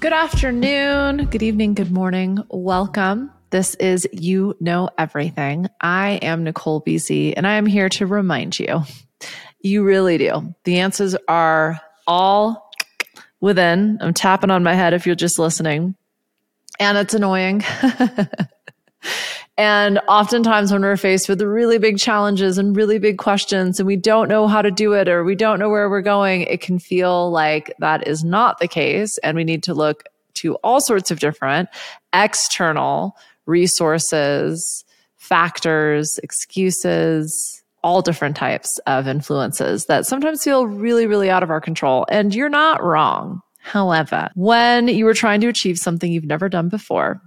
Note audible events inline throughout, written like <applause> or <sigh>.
Good afternoon, good evening, good morning. Welcome. This is You Know Everything. I am Nicole BZ, and I am here to remind you you really do. The answers are all within. I'm tapping on my head if you're just listening, and it's annoying. <laughs> And oftentimes, when we're faced with really big challenges and really big questions, and we don't know how to do it or we don't know where we're going, it can feel like that is not the case. And we need to look to all sorts of different external resources, factors, excuses, all different types of influences that sometimes feel really, really out of our control. And you're not wrong. However, when you are trying to achieve something you've never done before,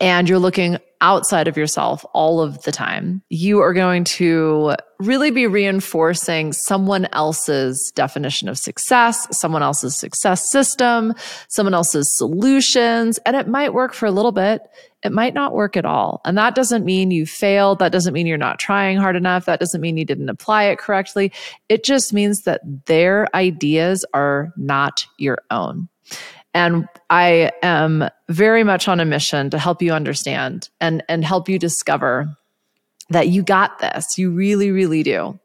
and you're looking outside of yourself all of the time, you are going to really be reinforcing someone else's definition of success, someone else's success system, someone else's solutions. And it might work for a little bit. It might not work at all. And that doesn't mean you failed. That doesn't mean you're not trying hard enough. That doesn't mean you didn't apply it correctly. It just means that their ideas are not your own. And I am very much on a mission to help you understand and, and help you discover that you got this. You really, really do.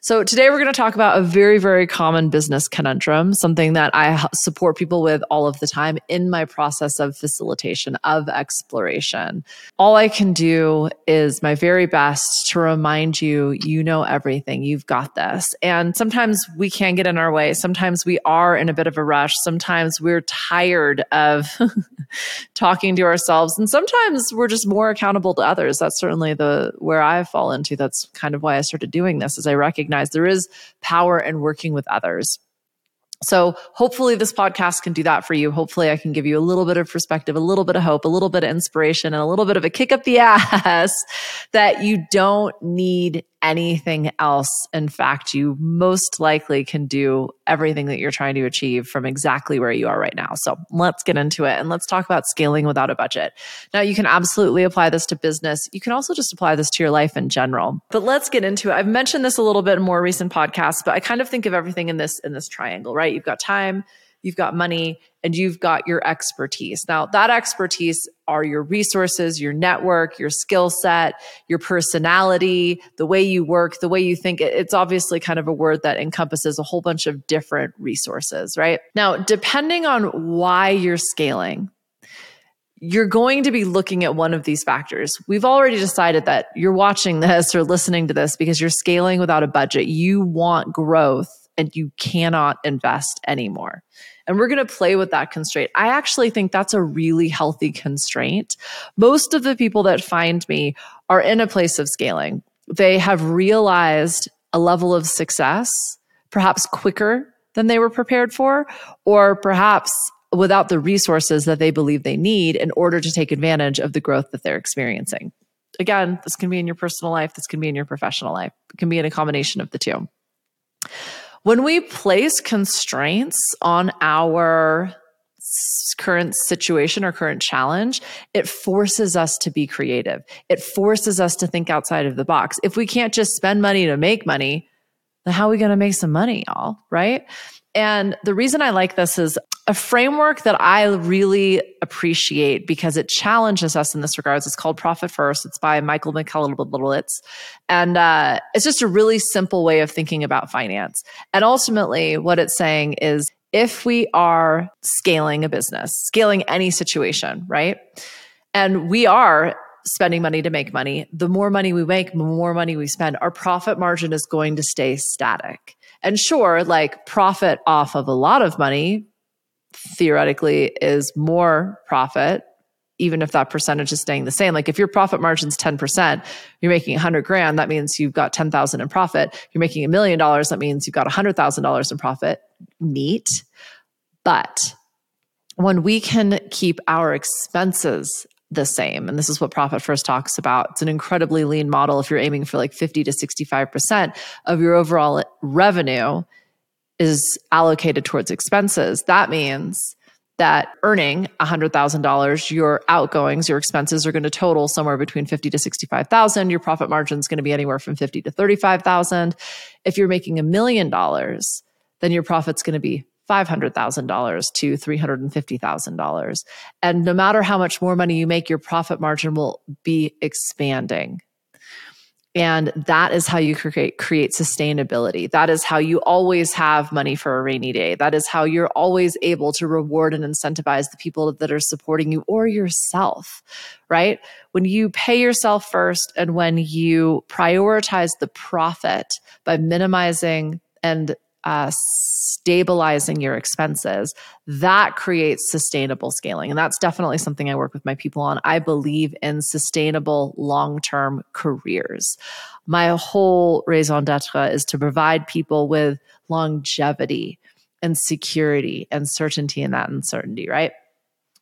So, today we're going to talk about a very, very common business conundrum, something that I support people with all of the time in my process of facilitation, of exploration. All I can do is my very best to remind you, you know everything, you've got this. And sometimes we can get in our way. Sometimes we are in a bit of a rush. Sometimes we're tired of <laughs> talking to ourselves. And sometimes we're just more accountable to others. That's certainly the where I fall into. That's kind of why I started doing this, is I recognize there is power in working with others. So hopefully this podcast can do that for you. Hopefully I can give you a little bit of perspective, a little bit of hope, a little bit of inspiration and a little bit of a kick up the <laughs> ass that you don't need anything else. In fact, you most likely can do everything that you're trying to achieve from exactly where you are right now. So let's get into it and let's talk about scaling without a budget. Now, you can absolutely apply this to business. You can also just apply this to your life in general. But let's get into it. I've mentioned this a little bit in more recent podcasts, but I kind of think of everything in this in this triangle, right? You've got time, you've got money, and you've got your expertise. Now, that expertise are your resources, your network, your skill set, your personality, the way you work, the way you think. It's obviously kind of a word that encompasses a whole bunch of different resources, right? Now, depending on why you're scaling, you're going to be looking at one of these factors. We've already decided that you're watching this or listening to this because you're scaling without a budget. You want growth and you cannot invest anymore. And we're going to play with that constraint. I actually think that's a really healthy constraint. Most of the people that find me are in a place of scaling. They have realized a level of success, perhaps quicker than they were prepared for, or perhaps without the resources that they believe they need in order to take advantage of the growth that they're experiencing. Again, this can be in your personal life, this can be in your professional life, it can be in a combination of the two. When we place constraints on our current situation or current challenge, it forces us to be creative. It forces us to think outside of the box. If we can't just spend money to make money, then how are we going to make some money, y'all? Right? And the reason I like this is a framework that I really appreciate because it challenges us in this regards. It's called Profit First. It's by Michael Michalowicz. And uh, it's just a really simple way of thinking about finance. And ultimately, what it's saying is if we are scaling a business, scaling any situation, right? And we are spending money to make money, the more money we make, the more money we spend, our profit margin is going to stay static. And sure, like profit off of a lot of money theoretically is more profit even if that percentage is staying the same. Like if your profit margin's 10%, you're making 100 grand, that means you've got 10,000 in profit. You're making a million dollars, that means you've got $100,000 in profit. Neat. But when we can keep our expenses the same, and this is what Profit First talks about, it's an incredibly lean model. If you're aiming for like 50 to 65% of your overall revenue, is allocated towards expenses, that means that earning $100,000, your outgoings, your expenses are going to total somewhere between 50 to 65,000. Your profit margin is going to be anywhere from 50 to 35,000. If you're making a million dollars, then your profit's going to be $500,000 to $350,000. And no matter how much more money you make, your profit margin will be expanding. And that is how you create create sustainability. That is how you always have money for a rainy day. That is how you're always able to reward and incentivize the people that are supporting you or yourself, right? When you pay yourself first and when you prioritize the profit by minimizing and uh, stabilizing your expenses, that creates sustainable scaling. And that's definitely something I work with my people on. I believe in sustainable long term careers. My whole raison d'etre is to provide people with longevity and security and certainty in that uncertainty, right?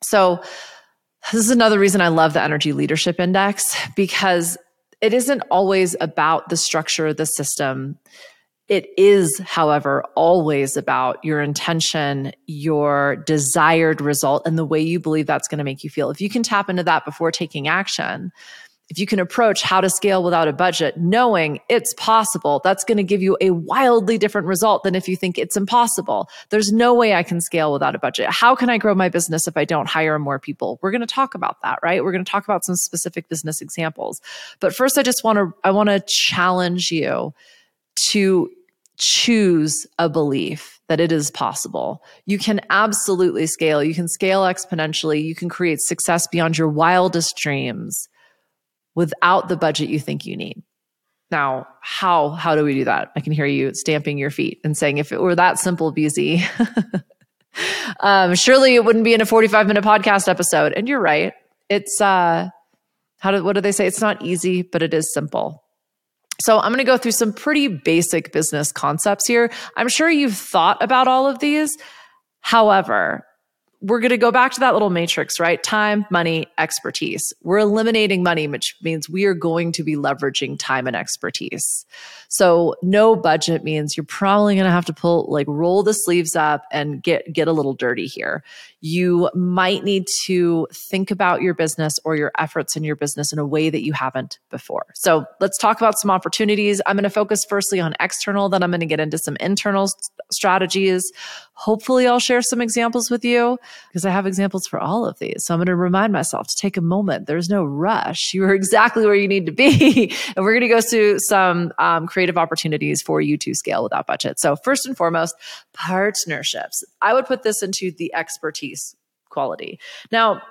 So, this is another reason I love the Energy Leadership Index because it isn't always about the structure of the system it is, however, always about your intention, your desired result, and the way you believe that's going to make you feel. If you can tap into that before taking action, if you can approach how to scale without a budget, knowing it's possible, that's going to give you a wildly different result than if you think it's impossible. There's no way I can scale without a budget. How can I grow my business if I don't hire more people? We're going to talk about that, right? We're going to talk about some specific business examples. But first, I just want to, I want to challenge you to choose a belief that it is possible. You can absolutely scale. You can scale exponentially. You can create success beyond your wildest dreams without the budget you think you need. Now, how how do we do that? I can hear you stamping your feet and saying, if it were that simple, BZ, <laughs> um, surely it wouldn't be in a 45 minute podcast episode. And you're right. It's uh how do what do they say? It's not easy, but it is simple. So I'm going to go through some pretty basic business concepts here. I'm sure you've thought about all of these. However, we're going to go back to that little matrix, right? Time, money, expertise. We're eliminating money, which means we are going to be leveraging time and expertise. So no budget means you're probably going to have to pull, like roll the sleeves up and get, get a little dirty here. You might need to think about your business or your efforts in your business in a way that you haven't before. So let's talk about some opportunities. I'm going to focus firstly on external, then I'm going to get into some internal strategies. Hopefully I'll share some examples with you because I have examples for all of these. So I'm going to remind myself to take a moment. There's no rush. <laughs> You are exactly where you need to be. <laughs> and we're going to go through some um, creative opportunities for you to scale without budget. So first and foremost, partnerships. I would put this into the expertise quality. Now,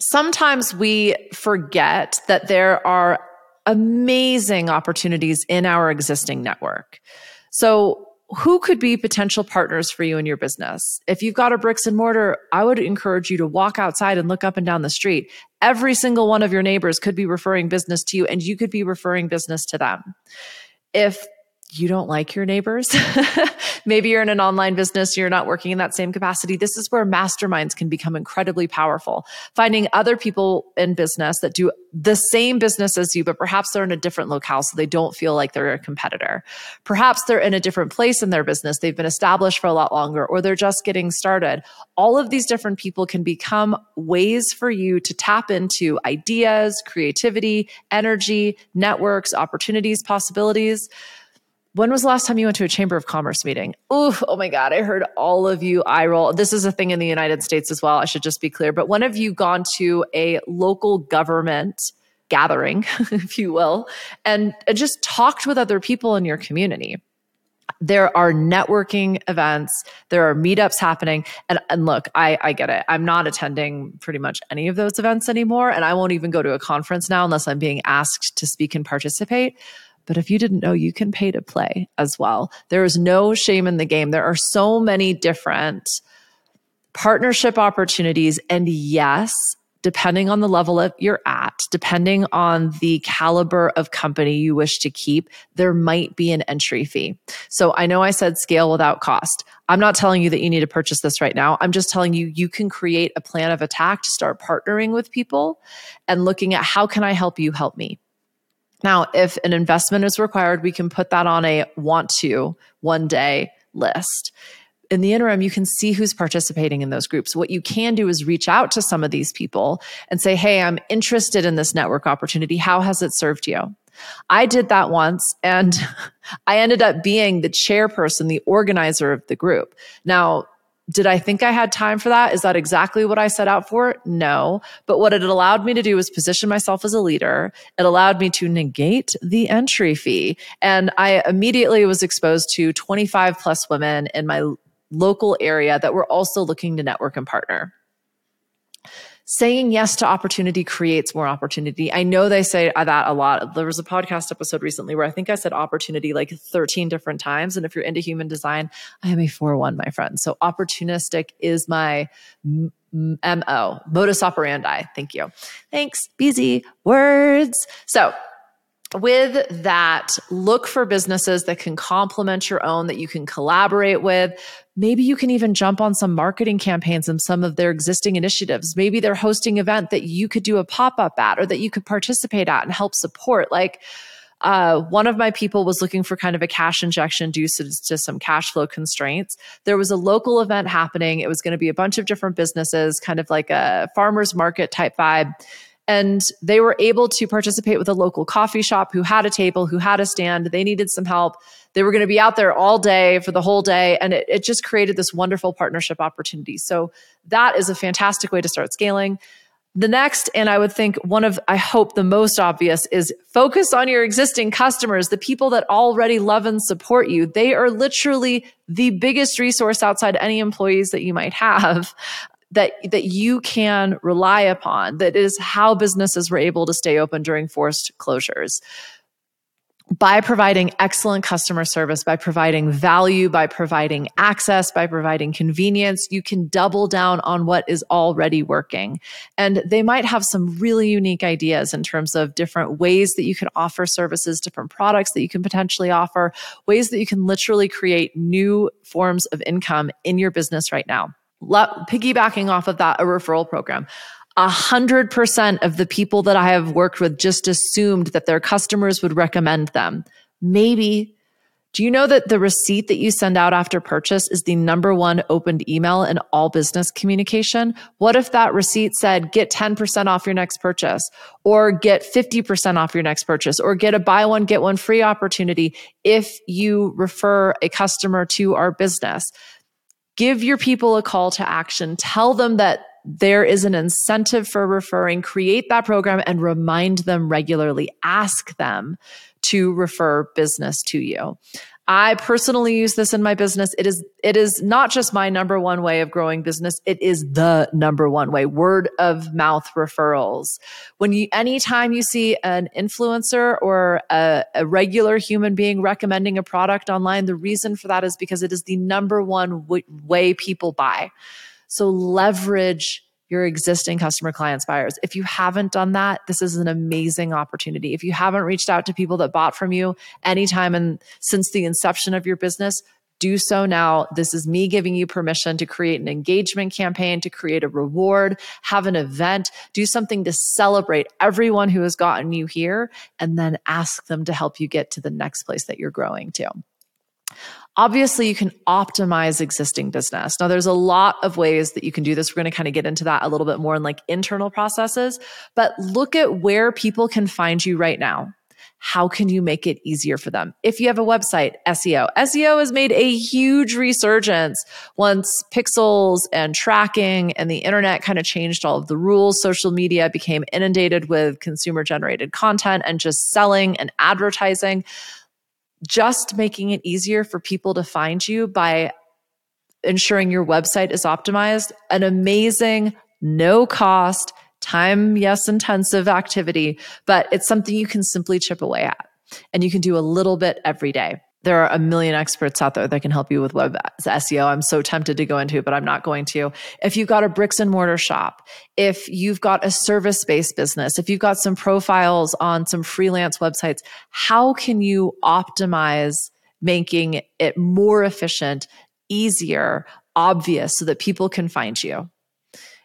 sometimes we forget that there are amazing opportunities in our existing network. So who could be potential partners for you in your business? If you've got a bricks and mortar, I would encourage you to walk outside and look up and down the street. Every single one of your neighbors could be referring business to you and you could be referring business to them. If you don't like your neighbors. <laughs> Maybe you're in an online business, you're not working in that same capacity. This is where masterminds can become incredibly powerful. Finding other people in business that do the same business as you, but perhaps they're in a different locale so they don't feel like they're a competitor. Perhaps they're in a different place in their business. They've been established for a lot longer or they're just getting started. All of these different people can become ways for you to tap into ideas, creativity, energy, networks, opportunities, possibilities when was the last time you went to a chamber of commerce meeting? Oof, oh my God, I heard all of you eye roll. This is a thing in the United States as well. I should just be clear. But when have you gone to a local government gathering, <laughs> if you will, and, just talked with other people in your community? There are networking events, there are meetups happening. And, and look, I, I get it. I'm not attending pretty much any of those events anymore. And I won't even go to a conference now unless I'm being asked to speak and participate but if you didn't know, you can pay to play as well. There is no shame in the game. There are so many different partnership opportunities. And yes, depending on the level that you're at, depending on the caliber of company you wish to keep, there might be an entry fee. So I know I said scale without cost. I'm not telling you that you need to purchase this right now. I'm just telling you you can create a plan of attack to start partnering with people and looking at how can I help you help me? Now, if an investment is required, we can put that on a want to one day list. in the interim, you can see who's participating in those groups. What you can do is reach out to some of these people and say, Hey, I'm interested in this network opportunity. How has it served you? I did that once and <laughs> I ended up being the chairperson, the organizer of the group. Now, did I think I had time for that? Is that exactly what I set out for? No. But what it allowed me to do was position myself as a leader. It allowed me to negate the entry fee. And I immediately was exposed to 25 plus women in my local area that were also looking to network and partner saying yes to opportunity creates more opportunity. I know they say that a lot. There was a podcast episode recently where I think I said opportunity like 13 different times. And if you're into human design, I am a 4 1, my friend. So opportunistic is my MO, modus operandi. Thank you. Thanks. Busy words. So with that, look for businesses that can complement your own, that you can collaborate with. Maybe you can even jump on some marketing campaigns and some of their existing initiatives. Maybe they're hosting an event that you could do a pop up at or that you could participate at and help support. Like, uh, one of my people was looking for kind of a cash injection due to, to some cash flow constraints. There was a local event happening. It was going to be a bunch of different businesses, kind of like a farmer's market type vibe and they were able to participate with a local coffee shop who had a table, who had a stand. They needed some help. They were going to be out there all day for the whole day. And it, it just created this wonderful partnership opportunity. So that is a fantastic way to start scaling. The next, and I would think one of, I hope the most obvious is focus on your existing customers, the people that already love and support you. They are literally the biggest resource outside any employees that you might have that that you can rely upon that is how businesses were able to stay open during forced closures by providing excellent customer service, by providing value, by providing access, by providing convenience, you can double down on what is already working. And they might have some really unique ideas in terms of different ways that you can offer services, different products that you can potentially offer, ways that you can literally create new forms of income in your business right now piggybacking off of that, a referral program. A hundred percent of the people that I have worked with just assumed that their customers would recommend them. Maybe. Do you know that the receipt that you send out after purchase is the number one opened email in all business communication? What if that receipt said, get 10% off your next purchase, or get 50% off your next purchase, or get a buy one, get one free opportunity if you refer a customer to our business? Give your people a call to action. Tell them that there is an incentive for referring, create that program and remind them regularly. Ask them to refer business to you. I personally use this in my business. It is it is not just my number one way of growing business. It is the number one way. Word of mouth referrals. When you anytime you see an influencer or a, a regular human being recommending a product online, the reason for that is because it is the number one w- way people buy. So leverage your existing customer clients buyers. If you haven't done that, this is an amazing opportunity. If you haven't reached out to people that bought from you anytime and since the inception of your business, do so now. This is me giving you permission to create an engagement campaign, to create a reward, have an event, do something to celebrate everyone who has gotten you here, and then ask them to help you get to the next place that you're growing to. Obviously, you can optimize existing business. Now, there's a lot of ways that you can do this. We're going to kind of get into that a little bit more in like internal processes, but look at where people can find you right now. How can you make it easier for them? If you have a website, SEO. SEO has made a huge resurgence once pixels and tracking and the internet kind of changed all of the rules. Social media became inundated with consumer generated content and just selling and advertising just making it easier for people to find you by ensuring your website is optimized, an amazing, no cost, time, yes, intensive activity, but it's something you can simply chip away at. And you can do a little bit every day there are a million experts out there that can help you with web SEO. I'm so tempted to go into, but I'm not going to. If you've got a bricks and mortar shop, if you've got a service based business, if you've got some profiles on some freelance websites, how can you optimize making it more efficient, easier, obvious so that people can find you?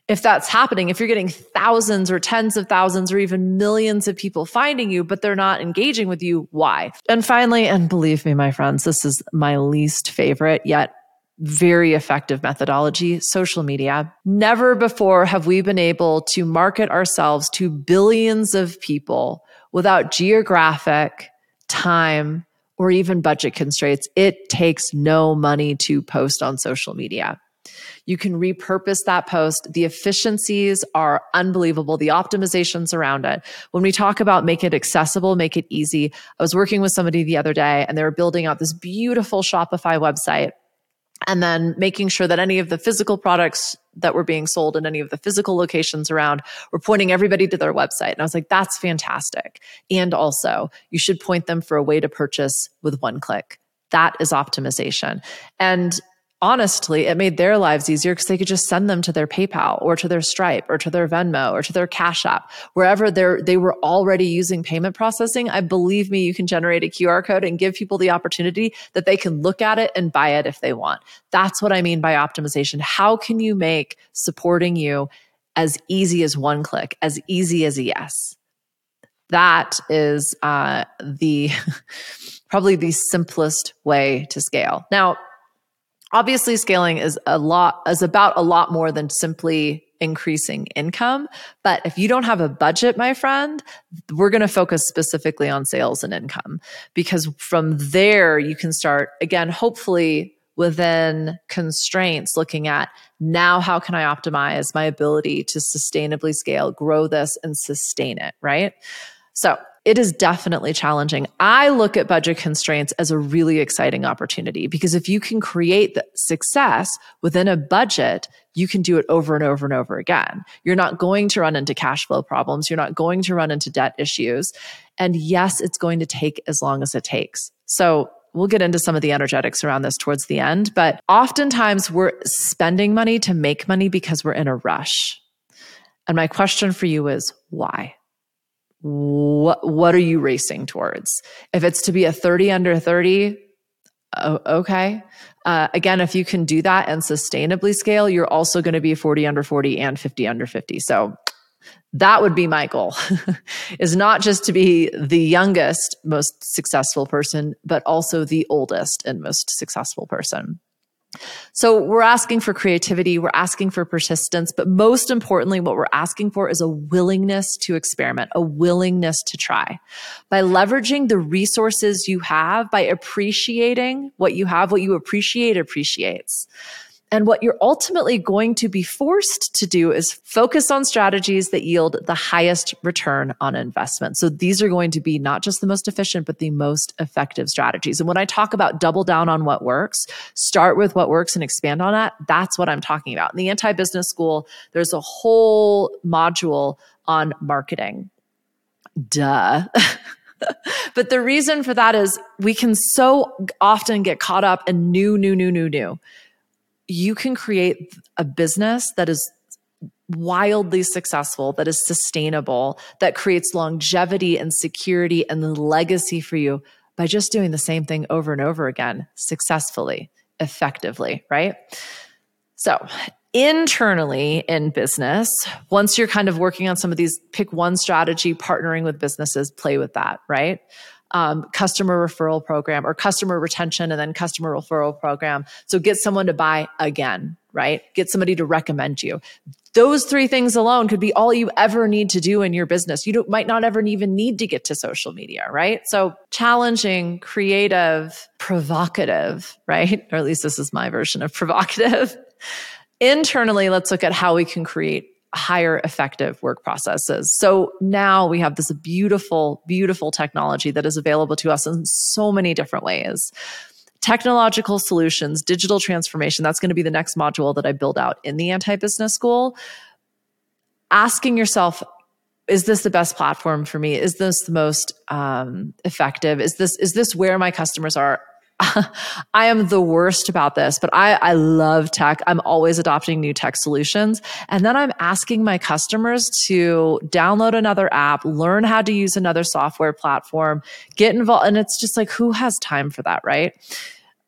If that's happening, if you're getting thousands or tens of thousands or even millions of people finding you, but they're not engaging with you, why? And finally, and believe me, my friends, this is my least favorite, yet very effective methodology, social media. Never before have we been able to market ourselves to billions of people without geographic, time, or even budget constraints. It takes no money to post on social media. You can repurpose that post. The efficiencies are unbelievable. The optimizations around it. When we talk about make it accessible, make it easy, I was working with somebody the other day and they were building out this beautiful Shopify website and then making sure that any of the physical products that were being sold in any of the physical locations around were pointing everybody to their website. And I was like, that's fantastic. And also, you should point them for a way to purchase with one click. That is optimization. And honestly, it made their lives easier because they could just send them to their PayPal or to their Stripe or to their Venmo or to their Cash App, wherever they're, they were already using payment processing. I believe me, you can generate a QR code and give people the opportunity that they can look at it and buy it if they want. That's what I mean by optimization. How can you make supporting you as easy as one click, as easy as a yes? That is uh, the <laughs> probably the simplest way to scale. Now, obviously scaling is a lot is about a lot more than simply increasing income. But if you don't have a budget my friend we're going to focus specifically on sales and income because from there you can start again hopefully within constraints looking at now how can i optimize my ability to sustainably scale grow this and sustain it right? So it is definitely challenging. I look at budget constraints as a really exciting opportunity because if you can create the success within a budget, you can do it over and over and over again. You're not going to run into cash flow problems. You're not going to run into debt issues. And yes, it's going to take as long as it takes. So we'll get into some of the energetics around this towards the end, but oftentimes we're spending money to make money because we're in a rush. And my question for you is why? What what are you racing towards? If it's to be a 30 under 30 oh, okay. Uh, again if you can do that and sustainably scale you're also going to be 40 under 40 and 50 under 50 so that would be my goal. <laughs> Is not just to be the youngest most successful person but also the oldest and most successful person so we're asking for creativity, we're asking for persistence, but most importantly, what we're asking for is a willingness to experiment, a willingness to try. By leveraging the resources you have, by appreciating what you have, what you appreciate appreciates. And what you're ultimately going to be forced to do is focus on strategies that yield the highest return on investment. So these are going to be not just the most efficient, but the most effective strategies. And when I talk about double down on what works, start with what works and expand on that, that's what I'm talking about. In the anti business school, there's a whole module on marketing. Duh. <laughs> but the reason for that is we can so often get caught up in new, new, new, new, new you can create a business that is wildly successful, that is sustainable, that creates longevity and security and the legacy for you by just doing the same thing over and over again successfully, effectively, right? So, internally in business, once you're kind of working on some of these, pick one strategy, partnering with businesses, play with that, right? Um, customer referral program or customer retention and then customer referral program. So get someone to buy again, right? Get somebody to recommend you. Those three things alone could be all you ever need to do in your business. You might not ever even need to get to social media, right? So challenging, creative, provocative, right? Or at least this is my version of provocative. <laughs> Internally, let's look at how we can create higher effective work processes. So now we have this beautiful, beautiful technology that is available to us in so many different ways. Technological solutions, digital transformation, that's going to be the next module that I build out in the anti business school. Asking yourself, is this the best platform for me? Is this the most um, effective? Is this is this where my customers are? <laughs> I am the worst about this, but I, I love tech. I'm always adopting new tech solutions. And then I'm asking my customers to download another app, learn how to use another software platform, get involved. And it's just like, who has time for that, right?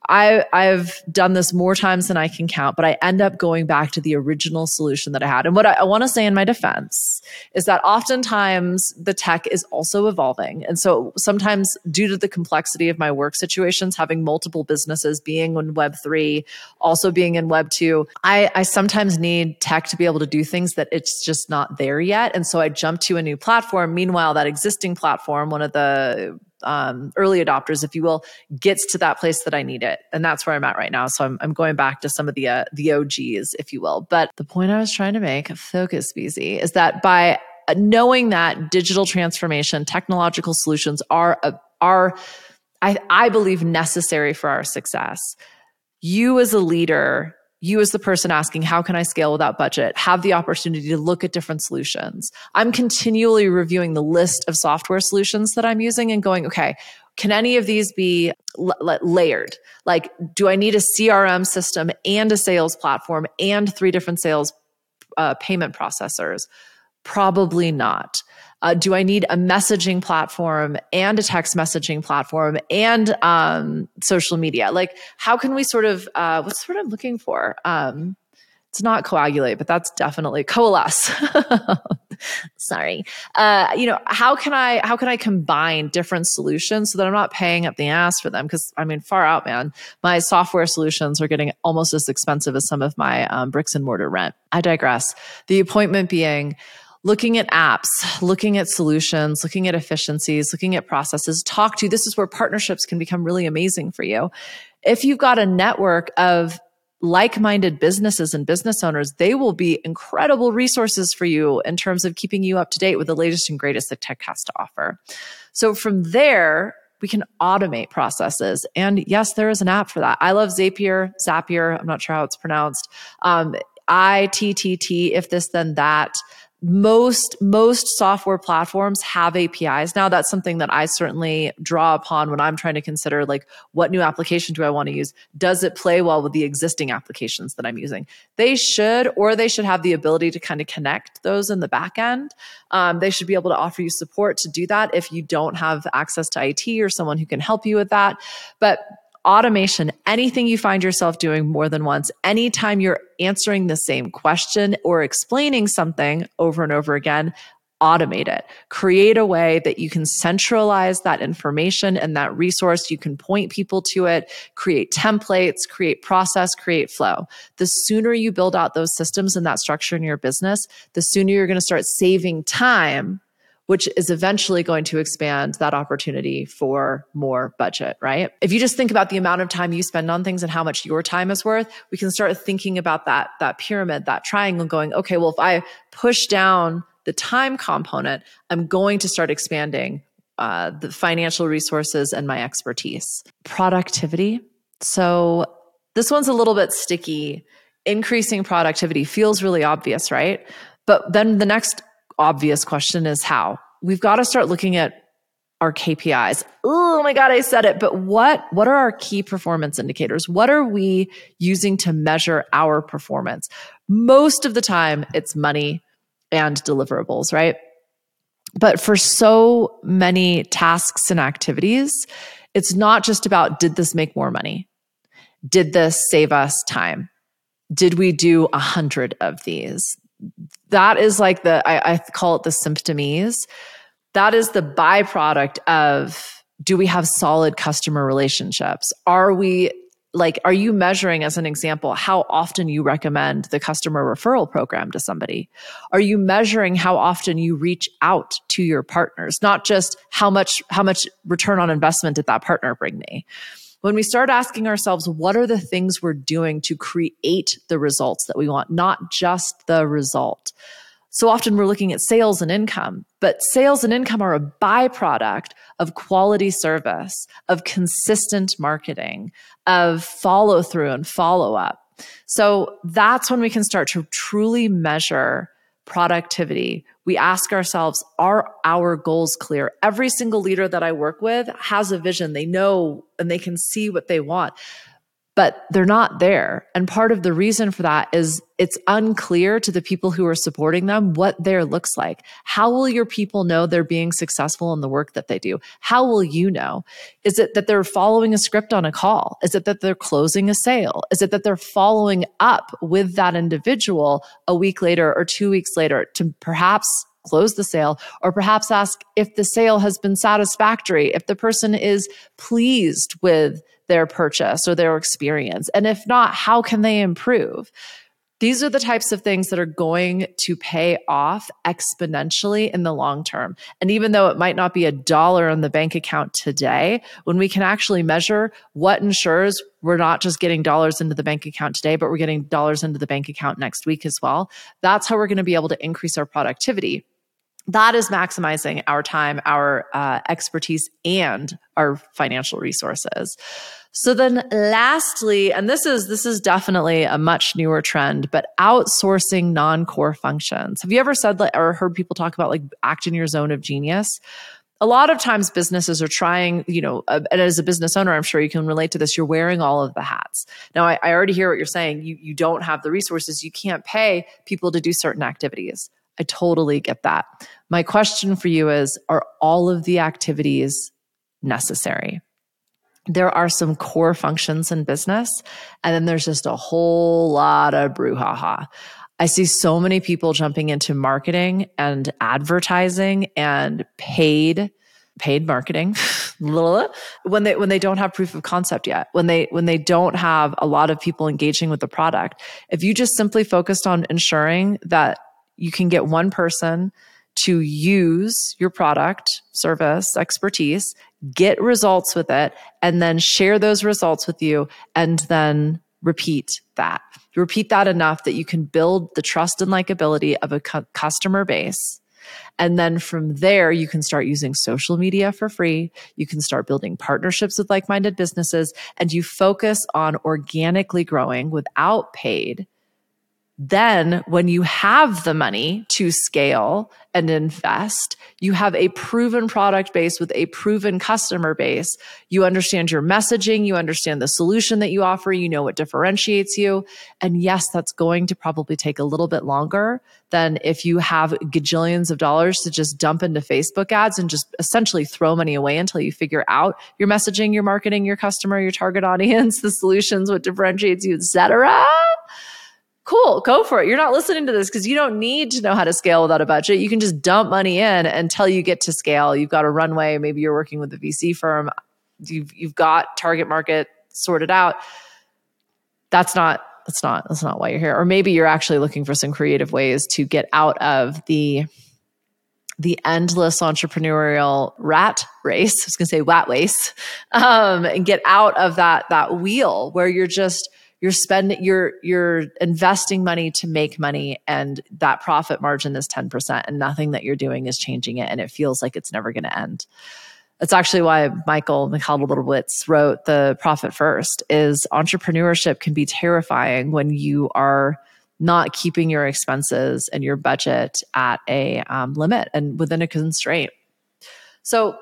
I I've done this more times than I can count, but I end up going back to the original solution that I had. And what I, I want to say in my defense is that oftentimes the tech is also evolving. And so sometimes due to the complexity of my work situations, having multiple businesses, being in web three, also being in web two, I, I sometimes need tech to be able to do things that it's just not there yet. And so I jump to a new platform. Meanwhile, that existing platform, one of the um, early adopters, if you will, gets to that place that I need it, and that's where I'm at right now. So I'm, I'm going back to some of the uh, the OGs, if you will. But the point I was trying to make, focus, BZ, is that by knowing that digital transformation, technological solutions are are I, I believe necessary for our success. You as a leader you as the person asking how can i scale without budget? Have the opportunity to look at different solutions. I'm continually reviewing the list of software solutions that i'm using and going okay can any of these be l- l- layered? Like do i need a crm system and a sales platform and three different sales uh, payment processors? Probably not uh, do I need a messaging platform and a text messaging platform and um, social media? Like, how can we sort of, uh, what's what I'm looking for? Um, it's not coagulate, but that's definitely coalesce. <laughs> Sorry. Uh, you know, how can I how can I combine different solutions so that I'm not paying up the ass for them? Because I mean, far out, man. My software solutions are getting almost as expensive as some of my um, bricks and mortar rent. I digress. The appointment being looking at apps, looking at solutions, looking at efficiencies, looking at processes, talk to. This is where partnerships can become really amazing for you. If you've got a network of like minded businesses and business owners, they will be incredible resources for you in terms of keeping you up to date with the latest and greatest that tech has to offer. So from there, we can automate processes. And yes, there is an app for that. I love Zapier, Zapier. I'm not sure how it's pronounced. Um, IFTTT, if this, then that most most software platforms have apis now that's something that i certainly draw upon when i'm trying to consider like what new application do i want to use? Does it play well with the existing applications that i'm using? They should or they should have the ability to kind of connect those in the back end. Um, they should be able to offer you support to do that if you don't have access to it or someone who can help you with that. But automation, anything you find yourself doing more than once, anytime you're answering the same question or explaining something over and over again, automate it. Create a way that you can centralize that information and that resource. You can point people to it, create templates, create process, create flow. The sooner you build out those systems and that structure in your business, the sooner you're going to start saving time which is eventually going to expand that opportunity for more budget, right? If you just think about the amount of time you spend on things and how much your time is worth, we can start thinking about that, that pyramid, that triangle going, okay, well, if I push down the time component, I'm going to start expanding uh, the financial resources and my expertise. Productivity. So this one's a little bit sticky. Increasing productivity feels really obvious, right? But then the next obvious question is how. We've got to start looking at our KPIs. Oh my god, I said it. But what what are our key performance indicators? What are we using to measure our performance? Most of the time it's money and deliverables, right? But for so many tasks and activities, it's not just about did this make more money? Did this save us time? Did we do a hundred of these? That is like the I, I call it the symptomies. That is the byproduct of do we have solid customer relationships? Are we like are you measuring as an example how often you recommend the customer referral program to somebody are you measuring how often you reach out to your partners not just how much how much return on investment did that partner bring me when we start asking ourselves, what are the things we're doing to create the results that we want, not just the result? So often we're looking at sales and income, but sales and income are a byproduct of quality service, of consistent marketing, of follow through and follow up. So that's when we can start to truly measure productivity, we ask ourselves, are our goals clear? Every single leader that I work with has a vision. They know and they can see what they want. But they're not there. And part of the reason for that is it's unclear to the people who are supporting them what there looks like. How will your people know they're being successful in the work that they do? How will you know? Is it that they're following a script on a call? Is it that they're closing a sale? Is it that they're following up with that individual a week later or two weeks later to perhaps close the sale, or perhaps ask if the sale has been satisfactory, if the person is pleased with their purchase or their experience. And if not, how can they improve? These are the types of things that are going to pay off exponentially in the long term. And even though it might not be a dollar in the bank account today, when we can actually measure what ensures we're not just getting dollars into the bank account today, but we're getting dollars into the bank account next week as well, that's how we're going to be able to increase our productivity that is maximizing our time, our uh, expertise, and our financial resources. So then lastly, and this is this is definitely a much newer trend, but outsourcing non-core functions. Have you ever said that or heard people talk about like act in your zone of genius? A lot of times businesses are trying, you know, uh, and as a business owner, I'm sure you can relate to this. You're wearing all of the hats. Now, I, I already hear what you're saying. You you don't have the resources. You can't pay people to do certain activities. I totally get that. My question for you is Are all of the activities necessary? There are some core functions in business, and then there's just a whole lot of brouhaha. I see so many people jumping into marketing and advertising and paid paid marketing <laughs> when they when they don't have proof of concept yet when they when they don't have a lot of people engaging with the product if you just simply focused on ensuring that you can get one person to use your product, service, expertise, get results with it, and then share those results with you, and then repeat that. Repeat that enough that you can build the trust and likability of a cu- customer base. And then from there, you can start using social media for free. You can start building partnerships with like minded businesses, and you focus on organically growing without paid then when you have the money to scale and invest, you have a proven product base with a proven customer base. You understand your messaging, you understand the solution that you offer, you know what differentiates you. And yes, that's going to probably take a little bit longer than if you have gajillions of dollars to just dump into Facebook ads and just essentially throw money away until you figure out your messaging, your marketing, your customer, your target <laughs> audience, the solutions, what differentiates you, etc cool, go for it. You're not listening to this because you don't need to know how to scale without a budget. You can just dump money in until you get to scale. You've got a runway. Maybe you're working with a VC firm. You've you've got target market sorted out. That's not that's not that's not why you're here. Or maybe you're actually looking for some creative ways to get out of the the endless entrepreneurial rat race. I was going to say rat race, um, and get out of that that wheel where you're just you're spending you're you're investing money to make money and that profit margin is 10% and nothing that you're doing is changing it and it feels like it's never going to end. That's actually why michael michalowicz wrote the profit first is entrepreneurship can be terrifying when you are not keeping your expenses and your budget at a um, limit and within a constraint. So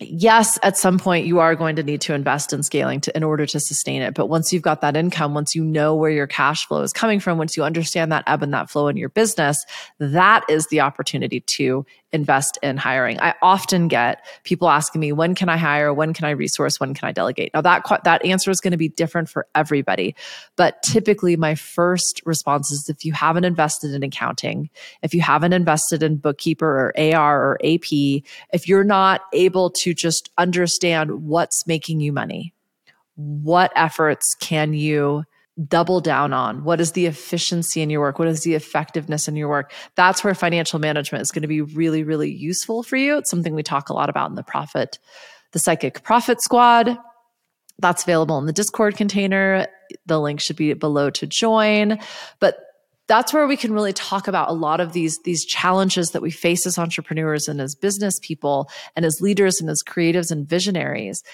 yes, at some point you are going to need to invest in scaling to, in order to sustain it. But once you've got that income, once you know where your cash flow is coming from, once you understand that ebb and that flow in your business, that is the opportunity to invest in hiring. I often get people asking me, when can I hire? When can I resource? When can I delegate? Now that, that answer is going to be different for everybody. But typically my first response is if you haven't invested in accounting, if you haven't invested in bookkeeper or AR or AP, if you're not able to just understand what's making you money, what efforts can you double down on? What is the efficiency in your work? What is the effectiveness in your work? That's where financial management is going to be really, really useful for you. It's something we talk a lot about in the profit, the psychic profit squad. That's available in the Discord container. The link should be below to join. But that's where we can really talk about a lot of these these challenges that we face as entrepreneurs and as business people and as leaders and as creatives and visionaries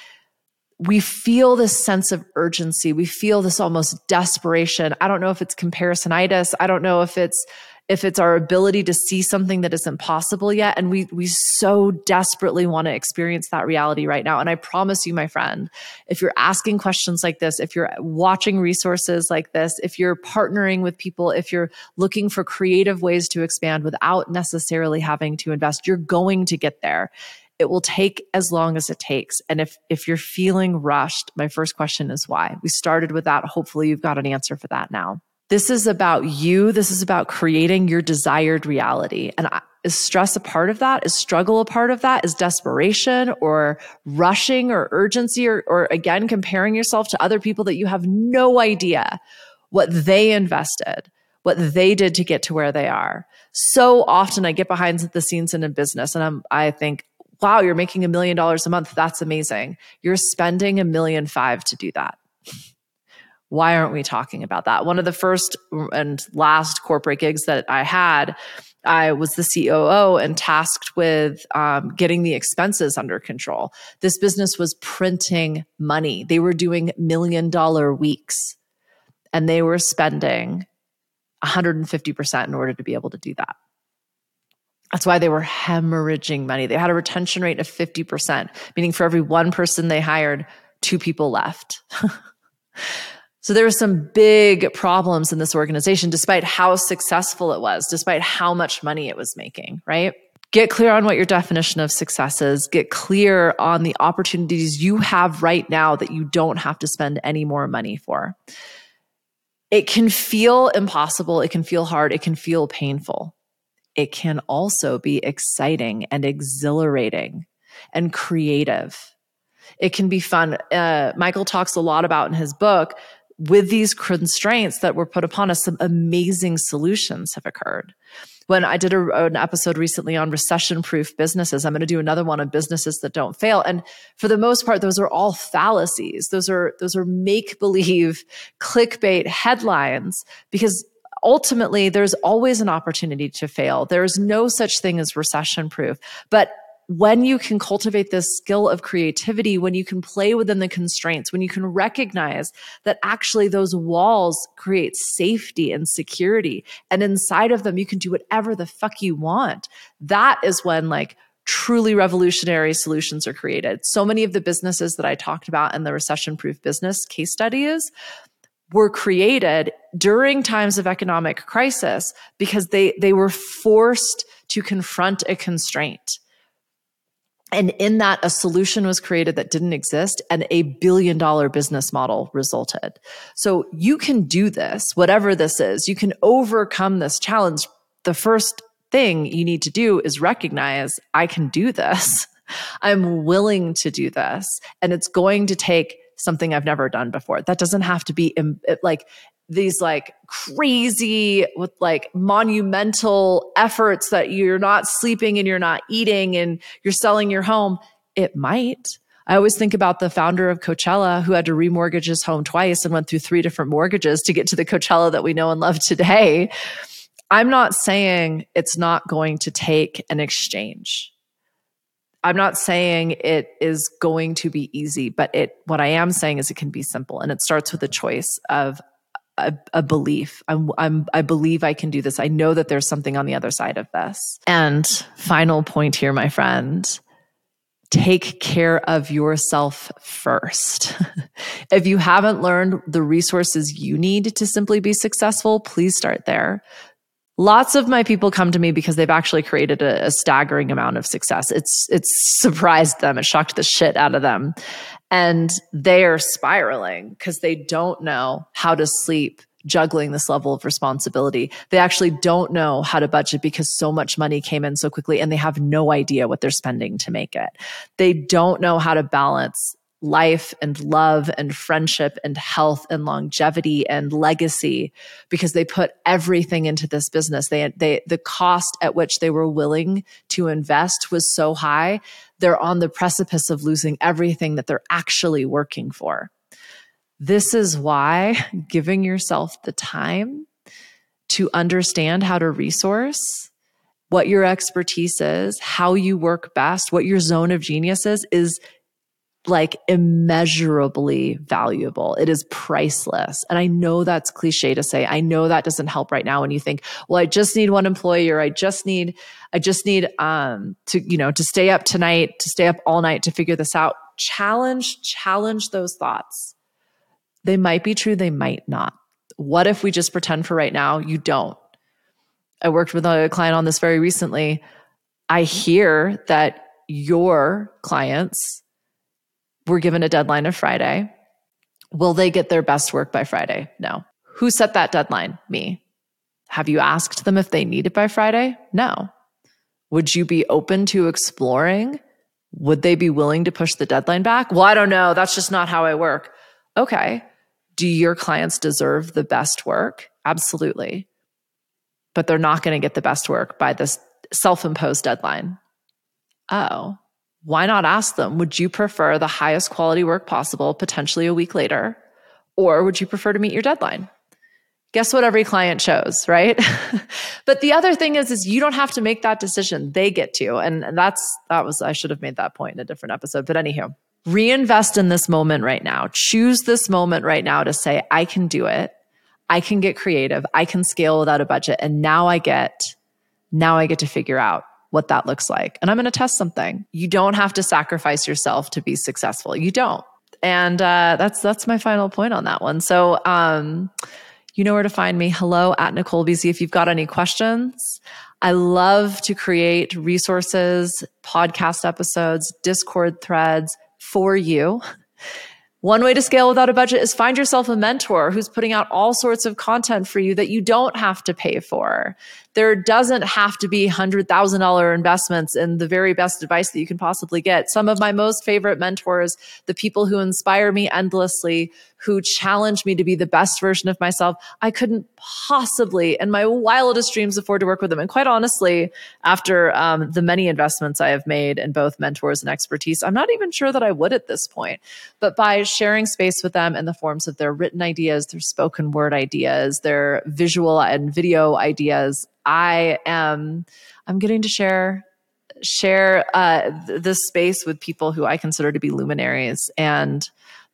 we feel this sense of urgency. We feel this almost desperation. I don't know if it's comparisonitis. I don't know if it's if it's our ability to see something that isn't possible yet. And we we so desperately want to experience that reality right now. And i promise you my friend if you're asking questions like this if you're watching resources like this if you're partnering with people if you're looking for creative ways to expand without necessarily having to invest you're going to get there. It will take as long as it takes. And if if you're feeling rushed my first question is why? We started with that. Hopefully you've got an answer for that now this is about you. This is about creating your desired reality. And is stress a part of that? Is struggle a part of that? Is desperation or rushing or urgency or, or again, comparing yourself to other people that you have no idea what they invested, what they did to get to where they are? So often I get behind the scenes in a business and I'm, I think, wow, you're making a million dollars a month. That's amazing. You're spending a million five to do that why aren't we talking about that? One of the first and last corporate gigs that I had, I was the COO and tasked with um, getting the expenses under control. This business was printing money. They were doing million dollar weeks and they were spending 150% in order to be able to do that. That's why they were hemorrhaging money. They had a retention rate of 50%, meaning for every one person they hired, two people left. <laughs> So there were some big problems in this organization, despite how successful it was, despite how much money it was making, right? Get clear on what your definition of success is. Get clear on the opportunities you have right now that you don't have to spend any more money for. It can feel impossible. It can feel hard. It can feel painful. It can also be exciting and exhilarating and creative. It can be fun. Uh, Michael talks a lot about in his book with these constraints that were put upon us, some amazing solutions have occurred. When I did a, an episode recently on recession proof businesses, I'm going to do another one on businesses that don't fail. And for the most part, those are all fallacies. Those are, those are make believe <laughs> clickbait headlines because ultimately there's always an opportunity to fail. There is no such thing as recession proof, but when you can cultivate this skill of creativity, when you can play within the constraints, when you can recognize that actually those walls create safety and security, and inside of them, you can do whatever the fuck you want, that is when like truly revolutionary solutions are created. So many of the businesses that I talked about in the recession proof business case studies were created during times of economic crisis because they, they were forced to confront a constraint and in that, a solution was created that didn't exist and a billion dollar business model resulted. So you can do this, whatever this is. You can overcome this challenge. The first thing you need to do is recognize I can do this. <laughs> I'm willing to do this. And it's going to take something I've never done before. That doesn't have to be like these like crazy with like monumental efforts that you're not sleeping and you're not eating and you're selling your home. It might. I always think about the founder of Coachella who had to remortgage his home twice and went through three different mortgages to get to the Coachella that we know and love today. I'm not saying it's not going to take an exchange. I'm not saying it is going to be easy, but it what I am saying is it can be simple and it starts with a choice of a, a, belief. I'm, I'm, I believe I can do this. I know that there's something on the other side of this. And final point here, my friend take care of yourself first. <laughs> if you haven't learned the resources you need to simply be successful, please start there. Lots of my people come to me because they've actually created a, a staggering amount of success. It's it's surprised them. It shocked the shit out of them and they are spiraling because they don't know how to sleep juggling this level of responsibility. They actually don't know how to budget because so much money came in so quickly and they have no idea what they're spending to make it. They don't know how to balance life and love and friendship and health and longevity and legacy because they put everything into this business. They they the cost at which they were willing to invest was so high they're on the precipice of losing everything that they're actually working for. This is why <laughs> giving yourself the time to understand how to resource what your expertise is how you work best what your zone of genius is is like immeasurably valuable. It is priceless. And I know that's cliche to say. I know that doesn't help right now when you think, well, I just need one employee or I just need, I just need um to, you know, to stay up tonight, to stay up all night to figure this out. Challenge, challenge those thoughts. They might be true, they might not. What if we just pretend for right now you don't? I worked with a client on this very recently. I hear that your clients were given a deadline of Friday. Will they get their best work by Friday? No. Who set that deadline? Me. Have you asked them if they need it by Friday? No. Would you be open to exploring? Would they be willing to push the deadline back? Well, I don't know. That's just not how I work. Okay. Do your clients deserve the best work? Absolutely. But they're not going to get the best work by this self imposed deadline. Oh, why not ask them, would you prefer the highest quality work possible, potentially a week later? Or would you prefer to meet your deadline? Guess what every client chose, right? <laughs> but the other thing is, is you don't have to make that decision. They get to. And, and that's, that was, I should have made that point in a different episode. But anywho, reinvest in this moment right now. Choose this moment right now to say, I can do it. I can get creative. I can scale without a budget. And now I get, now I get to figure out what that looks like. And I'm going to test something. You don't have to sacrifice yourself to be successful. You don't. And uh, that's that's my final point on that one. So um, you know where to find me. Hello at Nicole BZ if you've got any questions. I love to create resources, podcast episodes, Discord threads for you. One way to scale without a budget is find yourself a mentor who's putting out all sorts of content for you that you don't have to pay for there doesn't have to be $100,000 investments in the very best advice that you can possibly get. Some of my most favorite mentors, the people who inspire me endlessly, who challenge me to be the best version of myself, I couldn't possibly, in my wildest dreams, afford to work with them. And quite honestly, after um, the many investments I have made in both mentors and expertise, I'm not even sure that I would at this point. But by sharing space with them in the forms of their written ideas, their spoken word ideas, their visual and video ideas, I am I'm getting to share share uh, this space with people who I consider to be luminaries, and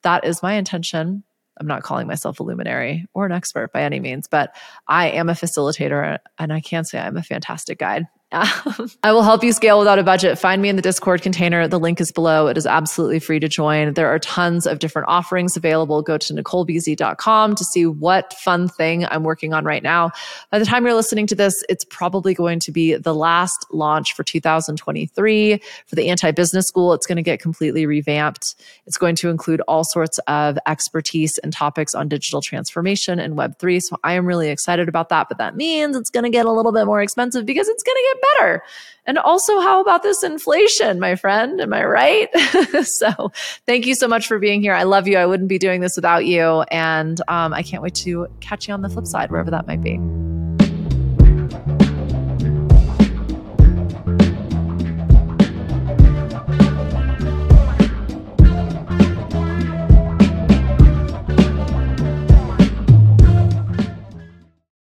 that is my intention. I'm not calling myself a luminary or an expert by any means, but I am a facilitator, and I can say I'm a fantastic guide. Um, <laughs> I will help you scale without a budget. Find me in the Discord container. The link is below. It is absolutely free to join. There are tons of different offerings available. Go to NicoleBZ.com to see what fun thing I'm working on right now. By the time you're listening to this, it's probably going to be the last launch for 2023 for the Anti Business School. It's going to get completely revamped. It's going to include all sorts of expertise and topics on digital transformation and Web3. So I am really excited about that. But that means it's going to get a little bit more expensive because it's going to get better. And also, how about this inflation, my friend? Am I right? <laughs> so, thank you so much for being here. I love you. I wouldn't be doing this without you. And um, I can't wait to catch you on the flip side, wherever that might be.